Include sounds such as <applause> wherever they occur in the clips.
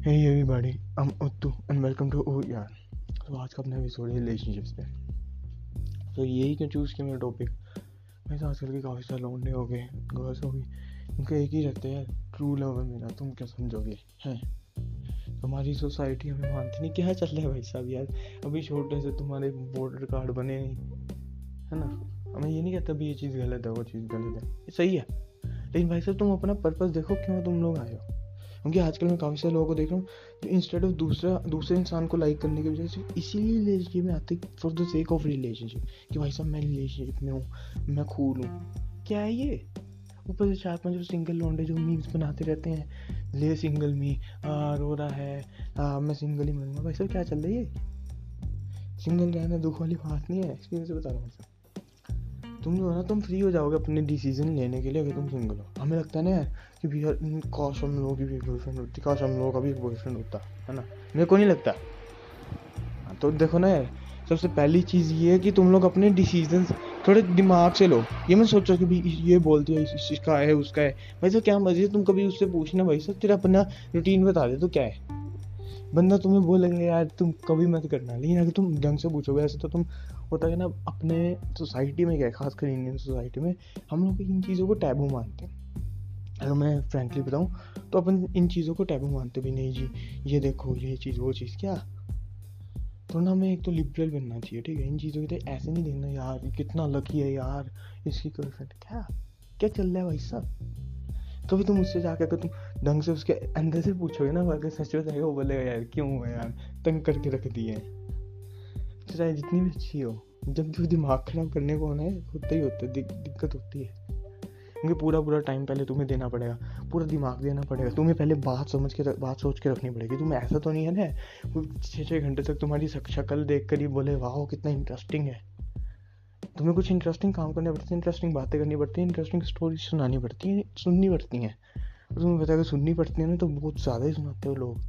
Hey everybody, I'm Uttu and welcome to Oh यार तो आज का अपना एपिसोड है रिलेशनशिप्स पे। तो यही क्यों चूज़ किया मेरा टॉपिक वैसे आजकल के काफ़ी सारे लौंडे हो गए गर्ल्स हो गई उनका एक ही रहता है ट्रू लव है मेरा तुम क्या समझोगे हैं? हमारी सोसाइटी हमें मानती नहीं क्या चल रहा है भाई साहब यार? अभी छोटे से तुम्हारे वोटर कार्ड बने नहीं है ना? हमें ये नहीं कहता भी ये चीज़ गलत है वो चीज़ गलत है। सही है। लेकिन भाई साहब तुम अपना पर्पज़ देखो क्यों तुम लोग आए हो? क्योंकि आजकल मैं काफ़ी सारे लोगों को देख रहा हूँ जो इंस्टेड ऑफ़ दूसरा दूसरे इंसान को लाइक करने की वजह से इसीलिए रिलेशनशिप में आते for the sake of relationship कि भाई साहब मैं रिलेशनशिप में हूँ मैं खूल हूँ। क्या है ये? ऊपर से चार पाँच सिंगल लौंडे जो मीम्स बनाते रहते हैं। ले सिंगल मी आ, रो रहा है आ, मैं सिंगल ही मरूँगा। भाई साहब क्या चल रही है सिंगल रहना दुख वाली बात नहीं है एक्सपीरियंस बता रहा हूँ तुम जो है ना तुम फ्री हो जाओगे अपने डिसीज़न लेने के लिए अगर तुम सिंगल हो। हमें लगता है ना कि भैया काश हम लोगों की भी गर्लफ्रेंड होती काश हम लोगों का भी बॉयफ्रेंड होता है ना? मेरे को नहीं लगता। हाँ, तो देखो ना यार सबसे पहली चीज़ ये है कि तुम लोग अपने डिसीज़न थोड़े दिमाग से लो। ये मैं सोचो कि भाई ये बोलती है इसका है उसका है। भाई साहब क्या मर्ज़ी तुम कभी उससे पूछना भाई साहब तेरा अपना रूटीन बता दे तो क्या है? बंदा तुम्हें बोलेगा यार तुम कभी मत करना। लेकिन अगर तुम ढंग से पूछोगे ऐसे तो तुम होता है ना, अपने सोसाइटी में क्या है, खासकर इंडियन सोसाइटी में, हम लोग इन चीज़ों को टैबू मानते हैं। अगर मैं फ्रेंकली बताऊँ तो अपन इन चीज़ों को टैबू मानते भी नहीं, जी, ये देखो, ये चीज़, वो चीज़, क्या? तो ना हमें एक तो लिबरल बनना चाहिए, ठीक है? इन चीज़ों के तो ऐसे नहीं देखना, यार कितना लकी है यार, इसकी गर्लफ्रेंड क्या? क्या चल रहा है भाई साहब? कभी तुम उससे जाकर अगर तुम ढंग से उसके अंदर से पूछोगे ना अगर सच में वो बोलेगा, यार, क्यों है यार? तंग करके रख दिए चाहे जितनी भी अच्छी हो, जब जो दिमाग खराब करने को होना है, होता ही होता है दिक्कत होती है। क्योंकि पूरा पूरा टाइम पहले तुम्हें देना पड़ेगा, पूरा दिमाग देना पड़ेगा, तुम्हें पहले बात समझ के बात सोच के रखनी पड़ेगी। तुम्हें ऐसा तो नहीं है ना छः छः घंटे तक तुम्हारी शक्ल देख कर ही बोले, वाह, कितना इंटरेस्टिंग है। तुम्हें कुछ इंटरेस्टिंग काम करने पड़ते हैं इंटरेस्टिंग बातें करनी पड़ती हैं इंटरेस्टिंग स्टोरी सुनानी पड़ती हैं, सुननी पड़ती हैं। तुम्हें पता है सुननी पड़ती है ना तो बहुत ज़्यादा ही सुनाते हो लोग।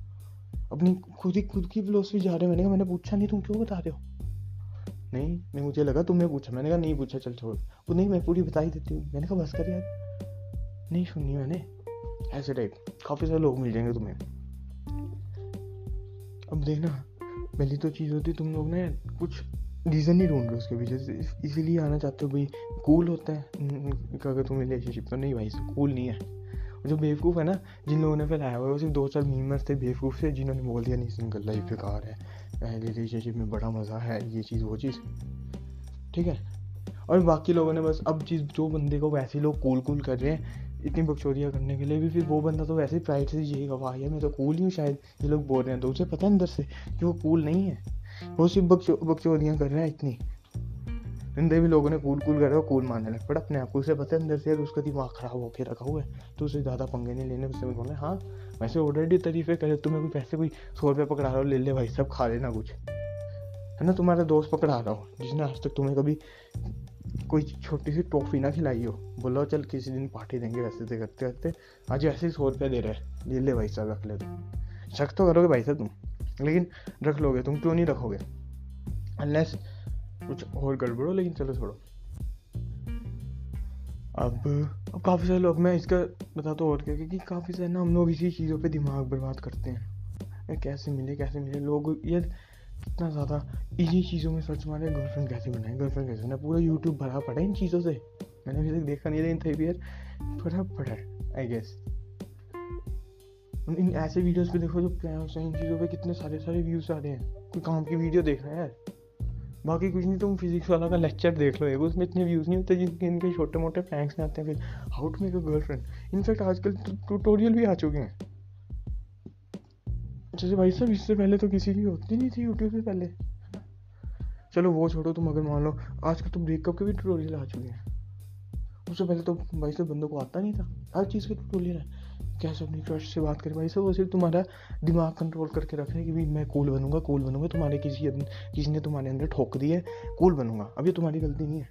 अपनी खुद ही खुद की फिलोसफी जा रहे हो? मैंने कहा, मैंने पूछा नहीं, तुम क्यों बता रहे हो? नहीं मैं मुझे लगा तुमने पूछा। मैंने कहा, नहीं पूछा, चल छोड़। वो नहीं, मैं पूरी बता ही देती हूँ। मैंने कहा, बस कर यार। नहीं सुनी मैंने। ऐसे टाइप, काफ़ी सारे लोग मिल जाएँगे तुम्हें। अब देखना, पहली तो चीज़ होती तुम लोग ना कुछ रीज़न नहीं ढूंढ रहे उसके पीछे। इसीलिए आना चाहते हो, भाई कूल होता है। अगर तुम रिलेशनशिप तो नहीं भाई कूल नहीं है। जो बेवकूफ़ है ना जिन लोगों ने फैलाया हुआ है वो सिर्फ़ दो चार मीमर्स थे बेवकूफ़ से जिन्होंने बोल दिया नहीं सिंगल लाइफ बेकार है रिलेशनशिप में बड़ा मज़ा है ये चीज़ वो चीज़। ठीक है? और बाकी लोगों ने बस अब चीज़ जो बंदे को वैसे लोग कूल कूल कर रहे हैं इतनी बकचोरियाँ करने के लिए भी फिर वो बंदा तो वैसे ही प्राइड से यही वाह यार मैं तो कूल ही हूँ शायद ये लोग बोल रहे हैं। तो उसे पता है अंदर से कि वो कूल नहीं है। वो सिर्फ़ बकचोरियाँ कर रहे हैं इतनी। अंदर भी लोगों ने कूल कूल कर कूल मारने लग पड़ा अपने आप को उसे पता है, अंदर से उसका दिमाग खराब होकर रखा हुआ है तो उसे ज़्यादा पंगे नहीं लेने। उससे बोले हाँ वैसे ऑलरेडी तरीफे करे, तुम्हें कोई पैसे, कोई सौ रुपये पकड़ा रहा हो, ले ले भाई, सब खा लेना कुछ। है ना, तुम्हारा दोस्त पकड़ा रहा हो, जिसने आज तक तुम्हें कभी कोई छोटी सी टॉफ़ी ना खिलाई हो, बोलो चल किसी दिन पार्टी देंगे वैसे से करते करते, आज ऐसे ही सौ रुपये दे रहे ले ले भाई साहब रख ले तुम शक तो करोगे भाई साहब तुम, लेकिन रख लोगे, तुम क्यों नहीं रखोगे? अनलेस कुछ और गड़बड़ो लेकिन चलो छोड़ो। अब अब काफ़ी सारे लोग, मैं इसका बताता हूँ और क्या, क्योंकि काफ़ी सारे ना हम लोग इसी चीज़ों पे दिमाग बर्बाद करते हैं। कैसे मिले कैसे मिले? लोग ये कितना ज़्यादा इन्हीं चीज़ों में सर्च मारे गर्लफ्रेंड कैसे बनाए गर्लफ्रेंड कैसे बनाए? पूरा यूट्यूब भरा पड़ा इन चीज़ों से। मैंने अभी तक देखा नहीं लेकिन थे भी यार। भरा पड़ा है आई गेस इन ऐसे वीडियोस पे देखो जो क्या है, इन चीज़ों पे कितने सारे सारे व्यूज़ आ रहे हैं। कोई काम की वीडियो देख रहा है, यार? बाकी कुछ नहीं, तुम फिजिक्स वाला का लेक्चर देख लो, एक उसमें इतने व्यूज़ नहीं होते जिनके इनके छोटे मोटे प्रैंक्स में आते हैं, फिर how to make a girlfriend in fact आजकल ट्यूटोरियल भी आ चुके हैं। जैसे भाई साहब, इससे पहले तो किसी की होती नहीं थी यूट्यूब से पहले। चलो वो छोड़ो, तुम अगर मान लो आजकल तो ब्रेकअप के भी ट्यूटोरियल आ चुके हैं। उससे पहले तो भाई साहब, बंदों को आता नहीं था। हर चीज़ के ट्यूटोरियल है। कैसे अपनी ट्रस्ट से बात करें भाई सब वो सिर्फ़ तुम्हारा दिमाग कंट्रोल करके रख रहे हैं कि भाई मैं कूल बनूँगा कूल बनूँगा, तुम्हारे किसी किसी ने तुम्हारे अंदर ठोक दी है कूल बनूँगा। अब ये तुम्हारी गलती नहीं है।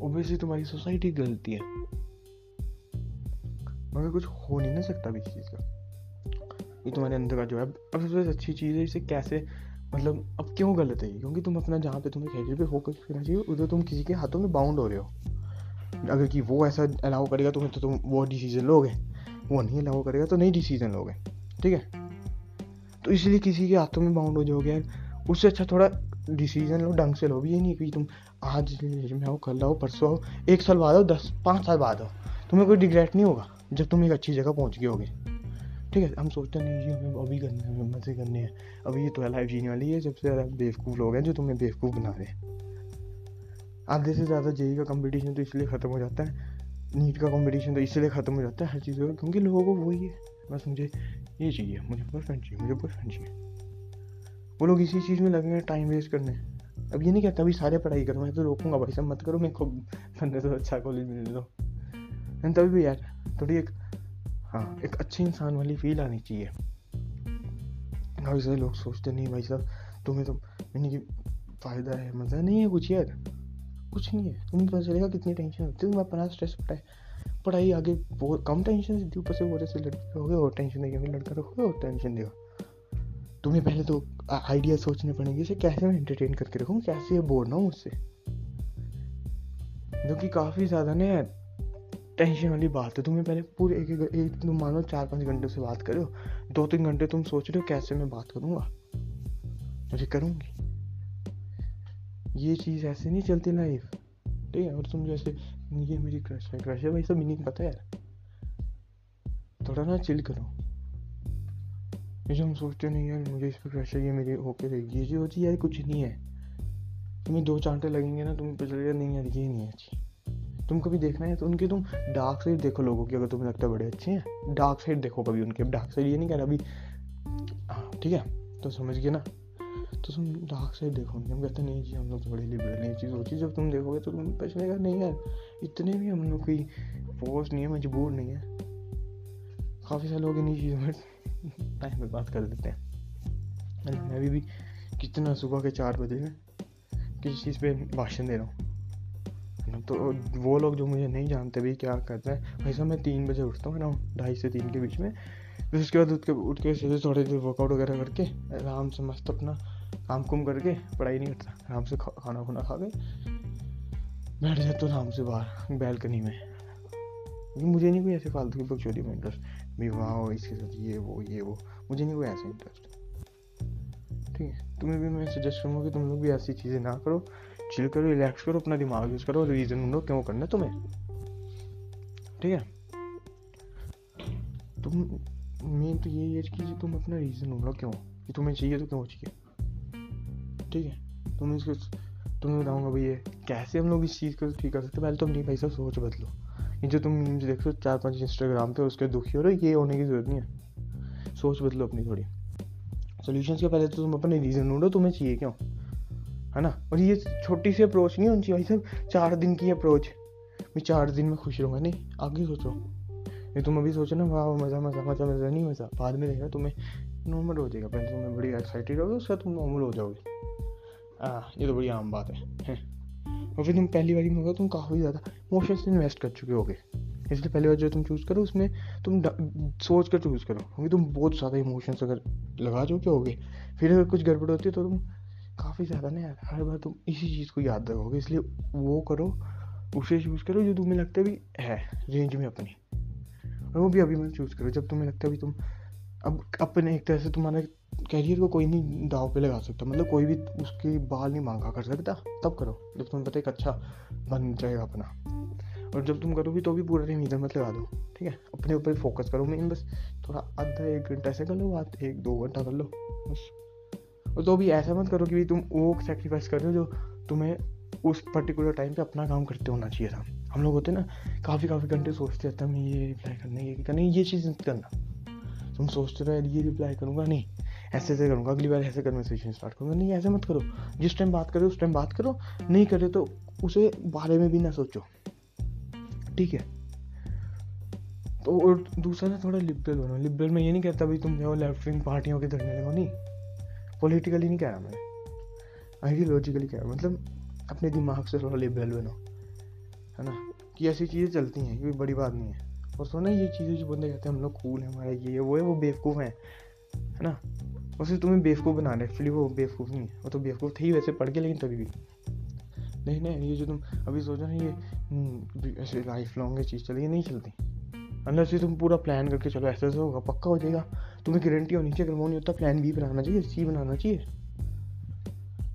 ओबियसली तुम्हारी सोसाइटी की गलती है। मगर कुछ हो नहीं ना सकता भी चीज़ का। ये तुम्हारे अंदर का जो है, अब सबसे अच्छी चीज़ है इसे कैसे मतलब अब क्यों गलत है क्योंकि तुम अपना जहाँ पे तुम्हें कैरियर पे फोकस करना चाहिए, उधर तुम किसी के हाथों में बाउंड हो रहे हो। अगर कि वो ऐसा अलाउ करेगा तुम्हें तो तुम वो डिसीज़न लोगे। वो नहीं अलाउ करेगा तो नहीं डिसीज़न लोगे। ठीक है? तो इसलिए किसी के हाथों में बाउंड हो जाओगे उससे अच्छा थोड़ा डिसीज़न लो, ढंग से लो। भी ये नहीं कि तुम आज में आओ कल आओ, परसों आओ, एक साल बाद आओ, दस, पाँच साल बाद आओ। तुम्हें कोई रिग्रेट नहीं होगा, जब तुम एक अच्छी जगह पहुँच गए होगे। ठीक है? हम सोचते नहीं जी हमें अभी करना है, हमें मज़े करने हैं। अभी ये तो लाइफ जीने वाली है, सबसे ज़्यादा बेवकूफ़ लोग हैं जो तुम्हें बेवकूफ़ बना रहे हैं। आधे से ज़्यादा जेई का कंपटीशन तो इसलिए ख़त्म हो जाता है। नीट का कंपटीशन तो इसलिए ख़त्म हो जाता है हर चीज़ का, क्योंकि लोगों को वही है। बस मुझे ये चाहिए, मुझे बॉयफ्रेंड चाहिए, मुझे बॉयफ्रेंड चाहिए। वो लोग इसी चीज़ में लगेंगे टाइम वेस्ट करने। अब ये नहीं कहता, अभी सारे पढ़ाई करो, मैं तो रोकूँगा भाई सब मत करो, मेरे को बनने तो अच्छा कॉलेज मिल दो। तभी भी यार, थोड़ी एक हाँ एक अच्छे इंसान वाली फील आनी चाहिए। काफ़ी सारे लोग सोचते नहीं, भाई साहब, तुम्हें तो मैंने की फ़ायदा है, मज़ा नहीं है कुछ यार। कुछ नहीं है। तुम्हें पता चलेगा कितनी टेंशन होती है। तुम्हें अपना स्ट्रेस पड़ता है। पढ़ाई आगे बहुत कम टेंशन से ऊपर से बोले से लड़के रहोगे और टेंशन देगा। लड़का रखोगे और टेंशन देगा। तुम्हें पहले तो आइडिया सोचने पड़ेंगे इसे कैसे मैं एंटरटेन करके रखूँ। कैसे ये बोर ना हूँ उससे जो कि काफ़ी ज़्यादा ना टेंशन वाली बात है। तुम्हें पहले पूरे एक एक, एक तुम मानो चार पाँच घंटे से बात करो दो तीन घंटे तुम सोच रहे हो कैसे मैं बात करूँगा? मुझे करूँगी। ये चीज़ ऐसे नहीं चलती लाइफ ठीक है? और तुम जैसे, ये मेरी क्रश है क्रश है भाई, सब मीनिंग पता है यार। थोड़ा ना चिल करो। ये जो हम सोचते नहीं यार, मुझे इस पर क्रश है, ये मेरी होके रहेगी ये जो होती यार, कुछ नहीं है। तुम्हें दो चांटे लगेंगे ना तुम्हें पता नहीं यार, ये नहीं है अच्छी। तुम कभी देखना है तो उनके तुम डार्क साइड देखो लोगों की, अगर तुम्हें लगता है बड़े अच्छे हैं। डार्क साइड देखो कभी उनके डार्क साइड ये नहीं कह रहा अभी हाँ ठीक है? तो समझ गए ना? तो तुम डार्क साइड देखो हम कहते नहीं जी, हम लोग तो बड़े लिबरल हैं चीज़ होती जब तुम देखोगे तो तुम्हें चलेगा नहीं यार, इतने भी हम लोग कोई फोर्स नहीं है, मजबूर नहीं है। काफ़ी सारे लोग इन्हीं चीज़ों में टाइम में बात कर देते हैं। अरे, मैं अभी भी कितना सुबह के चार बजे में किसी चीज़ पे भाषण दे रहा हूँ। तो वो लोग जो मुझे नहीं जानते भी क्या करते हैं वैसा मैं तीन बजे उठता हूँ ना, ढाई से तीन के बीच में। फिर उसके बाद उठ के उठ के सीधे थोड़ी देर वर्कआउट वगैरह करके आराम से मस्त अपना काम कुम करके पढ़ाई नहीं करता आराम से खा, खाना खुना खा के बैठ जाता हूँ आराम से बाहर बैलकनी में। मुझे नहीं कोई ऐसे फालतू की बकचोदी में इंटरेस्ट विवाह इसके साथ ये वो ये वो मुझे नहीं कोई ऐसा इंटरेस्ट ठीक है तुम्हें भी मैं सजेस्ट करूँगा कि तुम लोग भी ऐसी चीज़ें ना करो। चिल करो रिलैक्स करो अपना दिमाग यूज़ करो रीज़न ढूंढो क्यों करना है तुम्हें। ठीक है? तुम मेन तो यही है कि तुम अपना रीज़न ढूंढो क्यों? कि तुम्हें चाहिए तो क्यों चाहिए? ठीक है? तुम इसको तुम्हें बताऊँगा भैया, कैसे हम लोग इस चीज़ को ठीक कर सकते पहले तो अपनी पैसा सोच बदलो। ये जो तुम मीम्स देख चार पाँच इंस्टाग्राम पे, उसके दुखी हो रहे ये होने की ज़रूरत नहीं है। सोच बदलो अपनी थोड़ी। सोल्यूशन के पहले तो तुम अपने रीज़न ढूंढो, तुम्हें चाहिए क्यों? है ना? और ये छोटी सी अप्रोच नहीं होनी चाहिए भाई साहब, चार दिन की अप्रोच मैं चार दिन में खुश रहूँगा, नहीं, आगे सोचो। ये तुम अभी सोचो ना, वाह, मज़ा मज़ा मज़ा मज़ा, नहीं मज़ा। बाद में देखा तुम्हें। नॉर्मल हो जाएगा। पहले तुम्हें बड़ी एक्साइटेड होगी उसका तुम नॉर्मल हो जाओगे। हाँ ये तो बड़ी आम बात है। और फिर तुम पहली बारी में होगा तुम काफ़ी ज़्यादा इमोशंस इन्वेस्ट कर चुके होगे। इसलिए पहली बार जो तुम चूज़ करो, उसमें तुम सोच कर चूज़ करो क्योंकि तुम बहुत ज़्यादा इमोशंस अगर लगा चुके होगे, फिर अगर कुछ गड़बड़ होती है तो तुम काफ़ी ज़्यादा ना यार, हर बार तुम इसी चीज़ को याद रखोगे। इसलिए वो करो, उसे चूज़ करो जो तुम्हें लगता भी है रेंज में अपनी। और वो भी अभी मैं चूज़ करो। जब तुम्हें लगता है भी तुम अब अपने एक तरह से तुम्हारे कैरियर को कोई नहीं दाव पे लगा सकता। मतलब कोई भी उसके बाल नहीं मांगा कर सकता। तब करो। जब तुम्हें पता एक अच्छा बन जाएगा अपना। और जब तुम करोगी तो भी पूरा टाइम इधर मत लगा दो। ठीक है? अपने ऊपर फोकस करो मेन बस। थोड़ा आधा एक घंटा ऐसे कर लो बात एक, दो घंटा कर लो। बस। और तो भी ऐसा मत करो कि तुम वो सेक्रीफाइस कर रहे हो जो तुम्हें उस पर्टिकुलर टाइम पे अपना काम करते होना चाहिए था। हम लोग होते ना, काफ़ी काफ़ी घंटे सोचते रहते हैं ये रिप्लाई करना ये करना ये चीज़ करना। तुम सोचते रहो, यार, ये रिप्लाई करूँगा नहीं। ऐसे ऐसे करूँगा, अगली बार ऐसे कन्वर्सेशन स्टार्ट करूँगा। नहीं, ऐसे मत करो। जिस टाइम बात करो, उस टाइम बात करो। नहीं करे तो उसे बारे में भी ना सोचो। ठीक है? तो और दूसरा ना, थोड़ा लिबरल बनो। लिबरल में ये नहीं कहता, भाई, तुम जाओ लेफ़्ट विंग पार्टियों के धरने लगो। नहीं। पॉलिटिकली नहीं कह रहा मैं। आइडियोलॉजिकली कह रहा मतलब अपने दिमाग से थोड़ा लिबरल बनो। है ना? कि ऐसी चीज़ें चलती हैं, ये बड़ी बात नहीं है। और सो ना ये चीज़ें जो बंदे कहते हैं हम लोग कूल हैं हमारा ये वो है वो बेवकूफ़ हैं है ना? सिर्फ़ तुम्हें बेवकूफ़ बना रहे एक्चुअली वो बेवकूफ़ नहीं है। वो तो बेवकूफ़ थे वैसे पढ़ के लेकिन तभी भी। नहीं नहीं ये जो तुम अभी सोचो ना ये हम्म, ऐसे लाइफ लॉन्ग ये चीज़ चली नहीं चलती। अंदर से तुम पूरा प्लान करके चलो ऐसे ऐसे होगा पक्का हो जाएगा। तुम्हें गारंटी होनी चाहिए अगर वो नहीं होता प्लान बी बनाना चाहिए सी बनाना चाहिए।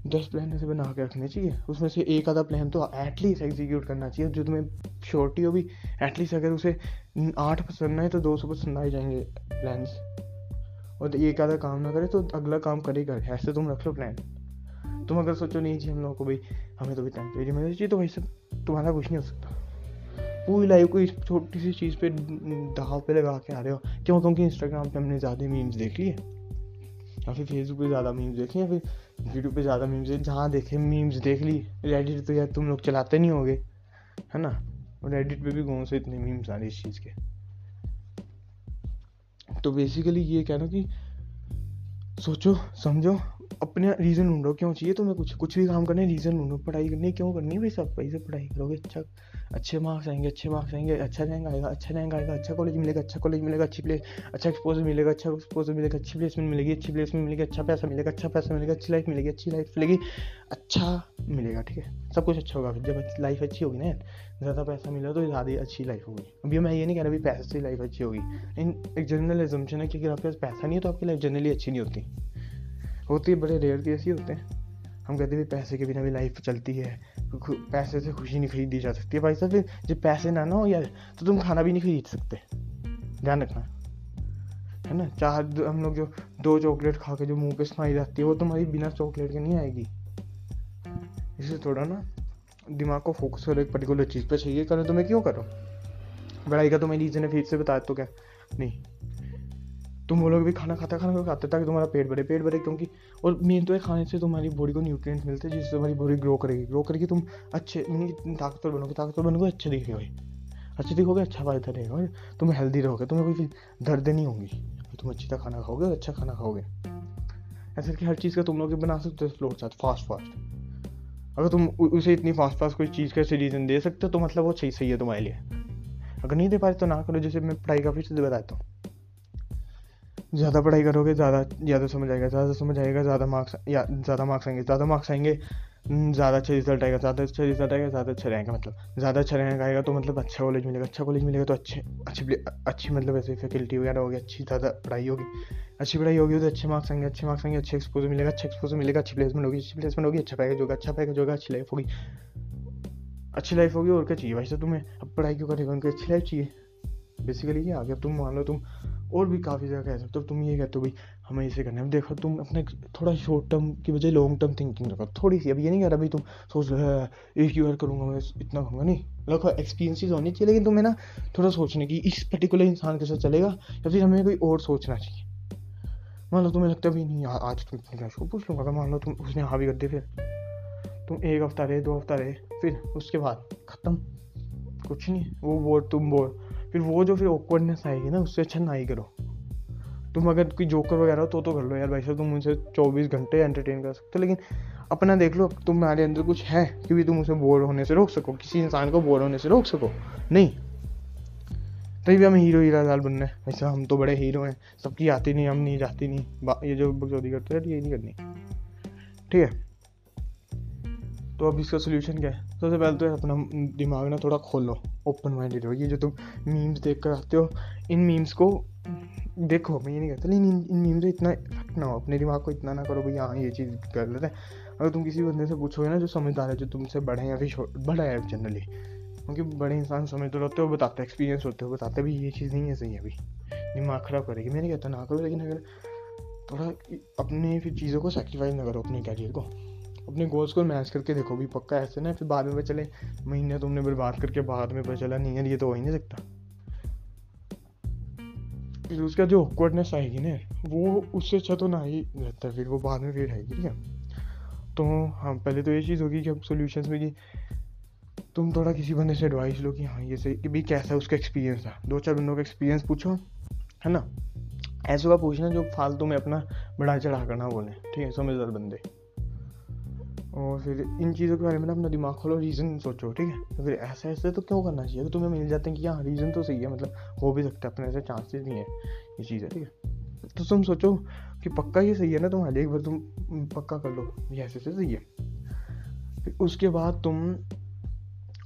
दस प्लान ऐसे बना के रखने चाहिए। उसमें से एक आधा प्लान तो एटलीस्ट एग्जीक्यूट करना चाहिए। जो तुम्हें श्योरिटी हो भी एटलीस्ट अगर उसे आठ पसंद आए तो दो सौ पसंद आ जाएँगे प्लान्स और एक आधा काम ना करे तो अगला काम करे करे ऐसे तुम रख लो प्लान तुम अगर सोचो, नहीं जी, हम लोगों को भाई, हमें तो भी टाइम चाहिए मेरे चाहिए तो भाई सब तुम्हारा कुछ नहीं हो सकता। पूरी लाइफ को इस छोटी सी चीज़ पे, दाव पे लगा के आ रहे हो। क्यों? क्योंकि इंस्टाग्राम पे हमने ज़्यादा मीम्स देख लिए। या फिर फेसबुक पे ज़्यादा मीम्स देखें या फिर यूट्यूब पे ज़्यादा मीम्स देखें। जहाँ देखें मीम्स देख ली। रेडिट तो यार तुम लोग चलाते नहीं होगे, है ना? और रेडिट पे भी कौन से इतने मीम्स आ रहे इस चीज़ के। तो बेसिकली ये कहना कि सोचो, समझो अपने रीज़न ढूंढो, क्यों चाहिए तुम्हें कुछ? कुछ भी काम करने रीज़न ढूंढो, पढ़ाई करनी क्यों करनी भाई सब? पैसे पढ़ाई करोगे अच्छा। अच्छे मार्क्स आएँगे, अच्छे मार्क्स आएँगे अच्छा रैंक आएगा अच्छा रैंक आएगा अच्छा कॉलेज मिलेगा अच्छा कॉलेज मिलेगा, अच्छी प्लेस अच्छा एक्सपोजर मिलेगा अच्छा एक्सपोजर मिलेगा, अच्छी प्लेसमेंट मिलेगी, अच्छी प्लेसमेंट मिलेगी अच्छा पैसा मिलेगा अच्छा पैसा मिलेगा, अच्छी लाइफ मिलेगी, अच्छी लाइफ मिलेगी अच्छा मिलेगा, ठीक है? सब कुछ अच्छा होगा। जब लाइफ अच्छी होगी ना, ज़्यादा पैसा मिला तो ज़्यादा अच्छी लाइफ होगी। अभी मैं ये नहीं कह रहा भाई पैसे से लाइफ अच्छी होगी। इन एक जनरल एजम्पन है कि अगर आपके पास पैसा नहीं है तो आपकी लाइफ जनरली अच्छी नहीं होती। होती है, बड़े रेयर केस ही होते हैं। हम कहते हैं पैसे के बिना भी लाइफ चलती है। पैसे से खुशी नहीं खरीदी जा सकती है। भाई साहब फिर जब पैसे ना ना हो यार तो तुम खाना भी नहीं खरीद सकते। ध्यान रखना। है ना? चार हम लोग जो दो चॉकलेट खा के जो मुँह पे स्माइल आती है, वो तुम्हारी बिना चॉकलेट के नहीं आएगी। इसलिए थोड़ा ना दिमाग को फोकस करो, एक पर्टिकुलर चीज़ पर चाहिए। करो, तुम्हें क्यों करो? पढ़ाई का तुम्हें रीजन है, फिर से बता तो क्या? नहीं। तुम वो लोग भी खाना खाता खाना खाते ताकि तुम्हारा पेट भरे पेट भरे, क्योंकि और मेन तो है खाने से तुम्हारी बॉडी को न्यूट्रिएंट्स मिलते हैं, जिससे तुम्हारी बॉडी ग्रो करेगी। ग्रो करेगी, तुम अच्छे ताकतवर बनोगे ताकतवर बनोगे, अच्छे दिखेगे अच्छे दिखोगे अच्छा फ़ायदा रहेगा तुम हेल्दी रहोगे, तुम्हें कोई दर्द नहीं होगी। तुम अच्छी तरह खाना खाओगे अच्छा खाना खाओगे। ऐसे कि हर चीज़ का तुम लोग बना सकते हो फ्लोर साथ फास्ट फास्ट अगर तुम उसे इतनी फास्ट फास्ट कोई चीज़ का रीज़न दे सकते हो तो मतलब वो सही सही है तुम्हारे लिए। अगर नहीं दे पाए तो ना करो, जैसे मैं पढ़ाई का फिर से बताता हूँ। ज़्यादा पढ़ाई करोगे, ज़्यादा ज़्यादा समझ आएगा, ज़्यादा समझ आएगा, ज़्यादा मार्क्स या ज़्यादा मार्क्स आएँगे, ज़्यादा मार्क्स आएँगे ज़्यादा अच्छा रिज़ल्ट आएगा, ज़्यादा अच्छा रिज़ल्ट आएगा, ज़्यादा अच्छा रहेगा मतलब ज़्यादा अच्छा रैंक आएगा तो मतलब अच्छा कॉलेज मिलेगा अच्छा कॉलेज मिलेगा तो अच्छे, अच्छी अच्छी मतलब ऐसे फैकल्टी वगैरह होगी, अच्छी ज़्यादा पढ़ाई होगी, अच्छी पढ़ाई होगी तो अच्छे मार्क्स आएँगे, अच्छे मार्क्स आएँगे, अच्छे एक्सपोजर मिलेगा अच्छा एक्सपोजर मिलेगा, अच्छी प्लेसमेंट होगी, अच्छी प्लेसमेंट होगी अच्छा पैकेज होगा अच्छा पैकेज होगा, अच्छी लाइफ होगी, अच्छी लाइफ होगी, और क्या चाहिए सर तुम्हें? अब पढ़ाई क्यों करेगा? उनकी अच्छी लाइफ चाहिए। बेसिकली ये आ गया तुम मान लो तुम और भी काफ़ी जगह कह सकते हो तुम ये कहते हो भाई, हमें इसे करना है। देखो, तुम अपने थोड़ा शॉर्ट टर्म की बजाय लॉन्ग टर्म थिंकिंग रखो। थोड़ी सी अब ये नहीं कह रहा भाई, तुम सोच लो एक ईयर करूँगा मैं, इतना कहूँगा नहीं, रखो एक्सपीरियंसिस होनी चाहिए, लेकिन तुम्हें ना थोड़ा सोचने की, इस पर्टिकुलर इंसान के साथ चलेगा, या फिर हमें कोई और सोचना चाहिए। मान लो तुम्हें लगता भी नहीं आज तुम क्या को पूछ लूँगा मान लो तुम, उसने हाँ भी कर दे, फिर तुम एक हफ़्ता रहे, दो हफ़्ता रहे, फिर उसके बाद ख़त्म। कुछ नहीं, वो बोर, तुम बोर। फिर वो जो फिर ऑकवर्डनेस आएगी ना, उससे अच्छा ना ही करो। तुम अगर कोई जोकर वगैरह हो तो तो कर लो यार भाई साहब, तुम मुझे चौबीस घंटे एंटरटेन कर सकते हो, लेकिन अपना देख लो, तुम्हारे अंदर कुछ है कि भी तुम उसे बोर होने से रोक सको, किसी इंसान को बोर होने से रोक सको? नहीं। तभी भी हमें हीरो हीरा लाल बनना है। वैसे हम तो बड़े हीरो हैं। सबकी आती नहीं, हम नहीं जाती नहीं। ये जो बकचौदी करते हैं, ये नहीं करनी। ठीक है? तो अब इसका सोल्यूशन क्या है? सबसे पहले तो अपना दिमाग ना थोड़ा खोलो ओपन माइंडेड हो। ये जो तुम मीम्स देख कर आते हो, इन मीम्स को देखो। मैं ये नहीं कहता, लेकिन इन मीम्स से इतना इफ़ेक्ट ना हो, अपने दिमाग को इतना ना करो भाई हाँ ये चीज़ कर लेते हैं। अगर तुम किसी बंदे से पूछोगे ना जो समझदार है, जो तुमसे बड़े हैं या फिर बड़ा है जनरली क्योंकि बड़े इंसान समझते रहते हो बताते एक्सपीरियंस होते हो बताते भी ये चीज़ नहीं है सही अभी दिमाग ख़राब करेगी। मैं नहीं कहता ना करो, लेकिन अगर थोड़ा अपने फिर चीज़ों को सेक्रीफाइस ना करो, अपने कैरियर को। अपने गोल्स को मैच करके देखो भी पक्का ऐसे ना, फिर बाद में चले, महीने तुमने बर्बाद करके बाद में पता चला, नहीं है ये तो हो ही नहीं सकता। फिर उसका जो ऑकवर्डनेस आएगी ना, वो उससे अच्छा तो ना ही रहता, फिर वो बाद में फिर आएगी ठीक है? तो हाँ पहले तो ये चीज़ होगी कि अब सोल्यूशन में कि तुम थोड़ा किसी बंदे से एडवाइस लो कि हाँ ये सही, कि भाई कैसा उसका एक्सपीरियंस था दो चार बंदों का एक्सपीरियंस पूछो, है ना? ऐसे का पूछना जो फालतू में अपना बड़ा चढ़ा करना बोले, ठीक है, समझदार बंदे। और फिर इन चीज़ों के बारे में ना अपना दिमाग खोलो रीज़न सोचो ठीक है? तो फिर ऐसे ऐसे तो क्यों करना चाहिए? तो तुम्हें मिल जाते हैं कि हाँ रीज़न तो सही है मतलब हो भी सकता है अपने ऐसे चांसेस भी हैं ये चीज़ है ठीक है? तो तुम सोचो कि पक्का ये सही है ना तुम्हारे एक बार तुम पक्का कर लो ये ऐसे ऐसे सही है। फिर उसके बाद तुम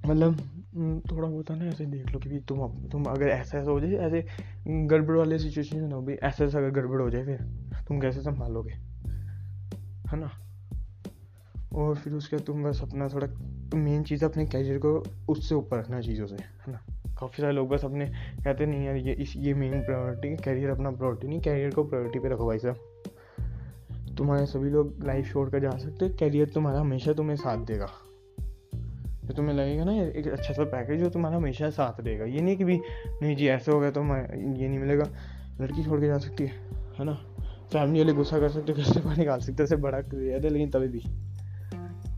मतलब हम्म, थोड़ा बहुत है ना ऐसे देख लो कि तुम तुम अगर ऐसा ऐसा हो जाए ऐसे गड़बड़ वाले सिचुएशन में हो भाई ऐसा ऐसा अगर गड़बड़ हो जाए फिर तुम कैसे संभालोगे? है ना? और फिर उसके बाद तुम बस अपना थोड़ा मेन चीज़ अपने कैरियर को उससे ऊपर रखना चीज़ों से, है ना? काफ़ी सारे लोग बस अपने कहते नहीं यार ये इस, ये मेन प्रायोरिटी है कैरियर अपना प्रायोरिटी नहीं कैरियर को प्रायोरिटी पे रखो भाई साहब। तुम्हारे सभी लोग लाइफ छोड़ कर जा सकते हो कैरियर तुम्हारा हमेशा तुम्हें साथ देगा। तो तुम्हें लगेगा ना, एक अच्छा सा पैकेज जो तुम्हारा हमेशा साथ देगा। ये नहीं कि भी, नहीं जी, ऐसा हो गया तो ये नहीं मिलेगा। लड़की छोड़ के जा सकती है है ना? फैमिली वाले गुस्सा कर सकते हो, घर से बाहर निकाल सकते ऐसे बड़ा क्रिएट है, लेकिन तभी भी।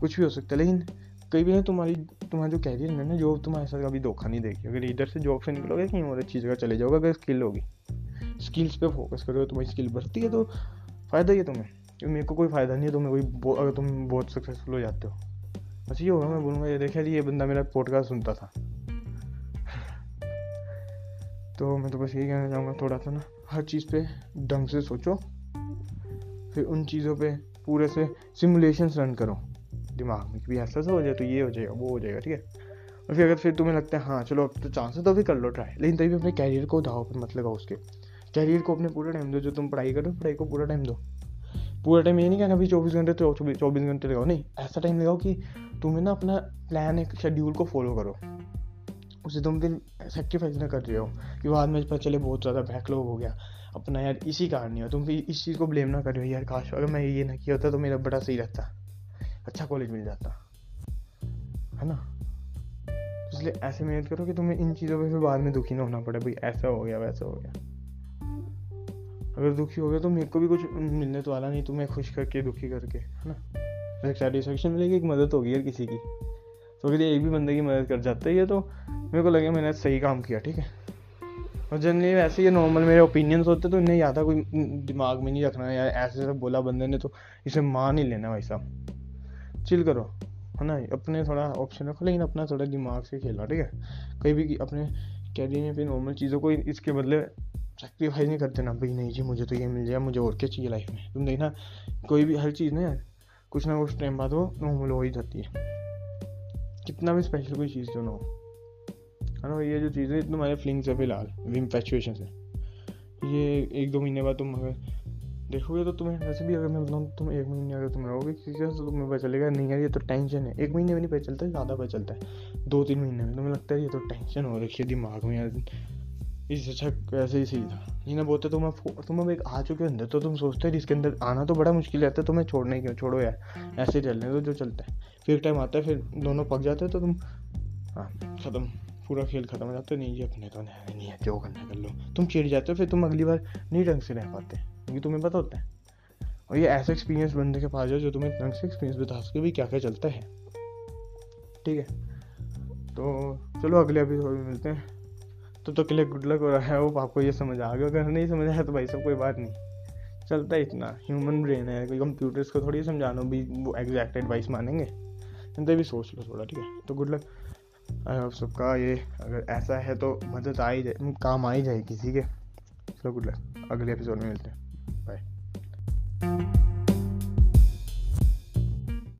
कुछ भी हो सकता है। लेकिन कई बार तुम्हारी, तुम्हारा जो कैरियर है ना जॉब तुम्हारे साथ कभी धोखा नहीं देगी अगर इधर से जॉब से निकलोगे कहीं और अच्छी जगह चले जाओगे, अगर स्किल होगी। स्किल्स पे फोकस करोगे, तुम्हारी स्किल बढ़ती है तो फ़ायदा ही है तुम्हें। क्योंकि मेरे को कोई फ़ायदा नहीं है, तुम्हें कोई अगर तुम बहुत सक्सेसफुल हो जाते हो। बस ये होगा, मैं बोलूँगा, ये देखा ये बंदा मेरा पॉडकास्ट सुनता था। <laughs> तो मैं तो बस यही कहना चाहूँगा थोड़ा सा ना, हर चीज़ पे ढंग से सोचो। फिर उन चीज़ों पे पूरे से सिमुलेशंस रन करो। दिमाग में भी ऐसा हो जाए तो ये हो जाएगा, वो हो जाएगा, ठीक है? और फिर अगर फिर तुम्हें लगता है हाँ चलो अब तो चांस है तो भी कर लो ट्राई लेकिन तभी अपने कैरियर को दाव पर मत लगाओ उसके। कैरियर को अपने पूरा टाइम दो, जो तुम पढ़ाई करो पढ़ाई को पूरा टाइम दो। पूरा टाइम ये नहीं कहना भाई चौबीस घंटे तो चौबीस घंटे लगाओ, नहीं, ऐसा टाइम लगाओ कि तुम्हें ना अपना प्लान एक शेड्यूल को फॉलो करो। उसे तुम दिन सेक्रीफाइस ना कर रहे हो, कि बाद में पता चले, बहुत ज़्यादा बैकलॉग हो गया। अपना यार इसी कारण नहीं हो, तुम फिर इस चीज़ को ब्लेम ना कर रहे हो, यार काश अगर मैं ये ना किया होता तो मेरा बड़ा सही रहता। अच्छा कॉलेज मिल जाता। है ना? इसलिए ऐसे मेहनत करो कि तुम्हें इन चीज़ों पे फिर बाद में दुखी ना होना पड़े, भाई, ऐसा हो गया, वैसा हो गया। अगर दुखी हो गया तो मेरे को भी कुछ मिलने तो वाला नहीं, तुम्हें खुश करके, दुखी करके, है ना? एक सेटिस्फेक्शन मिलेगी एक मदद होगी यार किसी की। तो अगर एक भी बंदे की मदद कर जाता है ये तो मेरे को लगे मैंने सही काम किया, ठीक है? और जनरली वैसे ये नॉर्मल मेरे ओपिनियंस होते तो इन्हें ज़्यादा कोई दिमाग में नहीं रखना यार, ऐसे ऐसे बोला बंदे ने तो इसे मान ही लेना भाई साहब। चिल करो, है ना? अपने थोड़ा ऑप्शन रखो, लेकिन अपना थोड़ा दिमाग से खेलो ठीक है? कहीं भी अपने कैरियर में फिर नॉर्मल चीज़ों को इसके बदले सेक्रीफाइस नहीं करते ना। भाई, नहीं जी, मुझे तो ये मिल जाए मुझे और क्या चाहिए लाइफ में? तुम देखना, कोई भी हर चीज़ ना कुछ ना कुछ टाइम बाद वो नॉर्मल हो ही जाती है। कितना भी स्पेशल कोई चीज़ जो ना हो। है ना ये जो चीज़ें, तुम्हारे फ्लिंग्स है फ़िलहाल इन्फेचुएशन से। ये एक दो महीने बाद तुम अगर देखोगे तो तुम्हें वैसे भी अगर मैं बताऊँ तुम एक महीने अगर तुम रहोगे किसी से तो तुम्हें पता चलेगा नहीं यार ये तो टेंशन है। एक महीने में नहीं पता चलता, ज़्यादा पता चलता है। दो तीन महीने में तुम्हें लगता है ये तो टेंशन हो रखी है दिमाग में यार। इससे अच्छा ऐसे ही सही था। ये ना बोलते तुम तुम अब एक आ चुके अंदर तो तुम सोचते हो इसके अंदर आना तो बड़ा मुश्किल रहता है तुम्हें छोड़ना ही क्यों छोड़ो यार। ऐसे ही चलने तो जो चलता है। फिर टाइम आता है, फिर दोनों पक जाते हैं तो तुम हाँ ख़त्म। पूरा खेल खत्म हो जाता है, नहीं जी अपने तो नहीं है, जो करना कर लो। तुम चिड़ जाते हो, फिर तुम अगली बार नहीं ढंग से रह पाते। क्योंकि तुम्हें पता होता है। और ये ऐसा एक्सपीरियंस बंदे के पास जाओ जो तुम्हें ढंग से एक्सपीरियंस बता सके भी क्या क्या चलता है। ठीक है? तो चलो अगले एपिसोड में मिलते हैं। तो तो के लिए गुड लक हो रहा है वो आपको ये समझ आ गया। अगर नहीं समझ आया तो भाई सब कोई बात नहीं। चलता है इतना। ह्यूमन ब्रेन है, कोई कंप्यूटर्स को थोड़ी समझाना, भी वो एग्जैक्ट एडवाइस मानेंगे। इनसे भी सोच लो थोड़ा, ठीक है? तो गुड लक आई होप सबका ये अगर ऐसा है तो मदद आ ही जाए, काम आ ही जाए किसी के। चलो गुड लक अगले एपिसोड में मिलते हैं। Bye.